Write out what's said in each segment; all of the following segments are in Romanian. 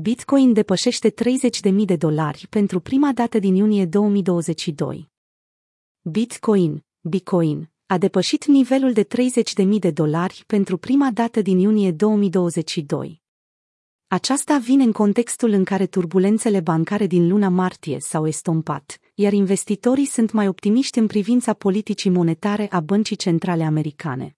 Bitcoin depășește 30.000 de dolari pentru prima dată din iunie 2022. Bitcoin, Bitcoin, a depășit nivelul de 30.000 de dolari pentru prima dată din iunie 2022. Aceasta vine în contextul în care turbulențele bancare din luna martie s-au estompat, iar investitorii sunt mai optimiști în privința politicii monetare a băncii centrale americane.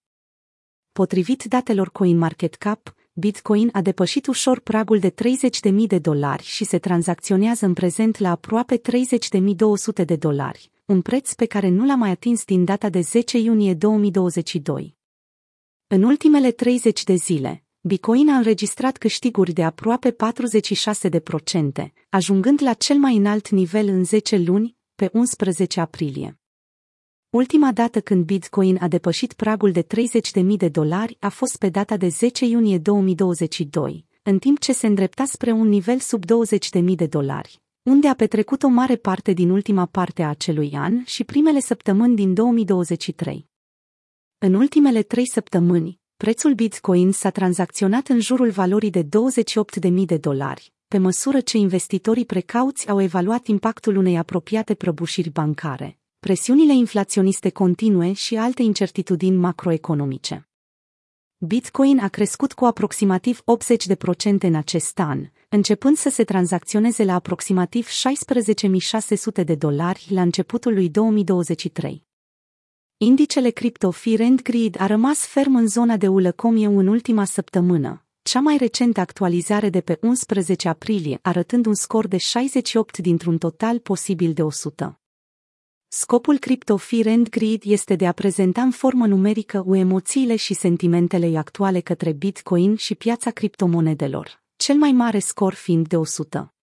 Potrivit datelor CoinMarketCap, Bitcoin a depășit ușor pragul de 30.000 de dolari și se tranzacționează în prezent la aproape 30.200 de dolari, un preț pe care nu l-a mai atins din data de 10 iunie 2022. În ultimele 30 de zile, Bitcoin a înregistrat câștiguri de aproape 46%, ajungând la cel mai înalt nivel în 10 luni, pe 11 aprilie. Ultima dată când Bitcoin a depășit pragul de 30.000 de dolari a fost pe data de 10 iunie 2022, în timp ce se îndrepta spre un nivel sub 20.000 de dolari, unde a petrecut o mare parte din ultima parte a acelui an și primele săptămâni din 2023. În ultimele trei săptămâni, prețul Bitcoin s-a tranzacționat în jurul valorii de 28.000 de dolari, pe măsură ce investitorii precauți au evaluat impactul unei apropiate prăbușiri bancare, presiunile inflaționiste continue și alte incertitudini macroeconomice. Bitcoin a crescut cu aproximativ 80% în acest an, începând să se tranzacționeze la aproximativ 16.600 de dolari la începutul lui 2023. Indicele cripto Fear and Greed a rămas ferm în zona de ulăcomiu în ultima săptămână, cea mai recentă actualizare de pe 11 aprilie arătând un scor de 68 dintr-un total posibil de 100. Scopul Crypto Fear and Greed este de a prezenta în formă numerică u emoțiile și sentimentele actuale către Bitcoin și piața criptomonedelor, cel mai mare scor fiind de 100.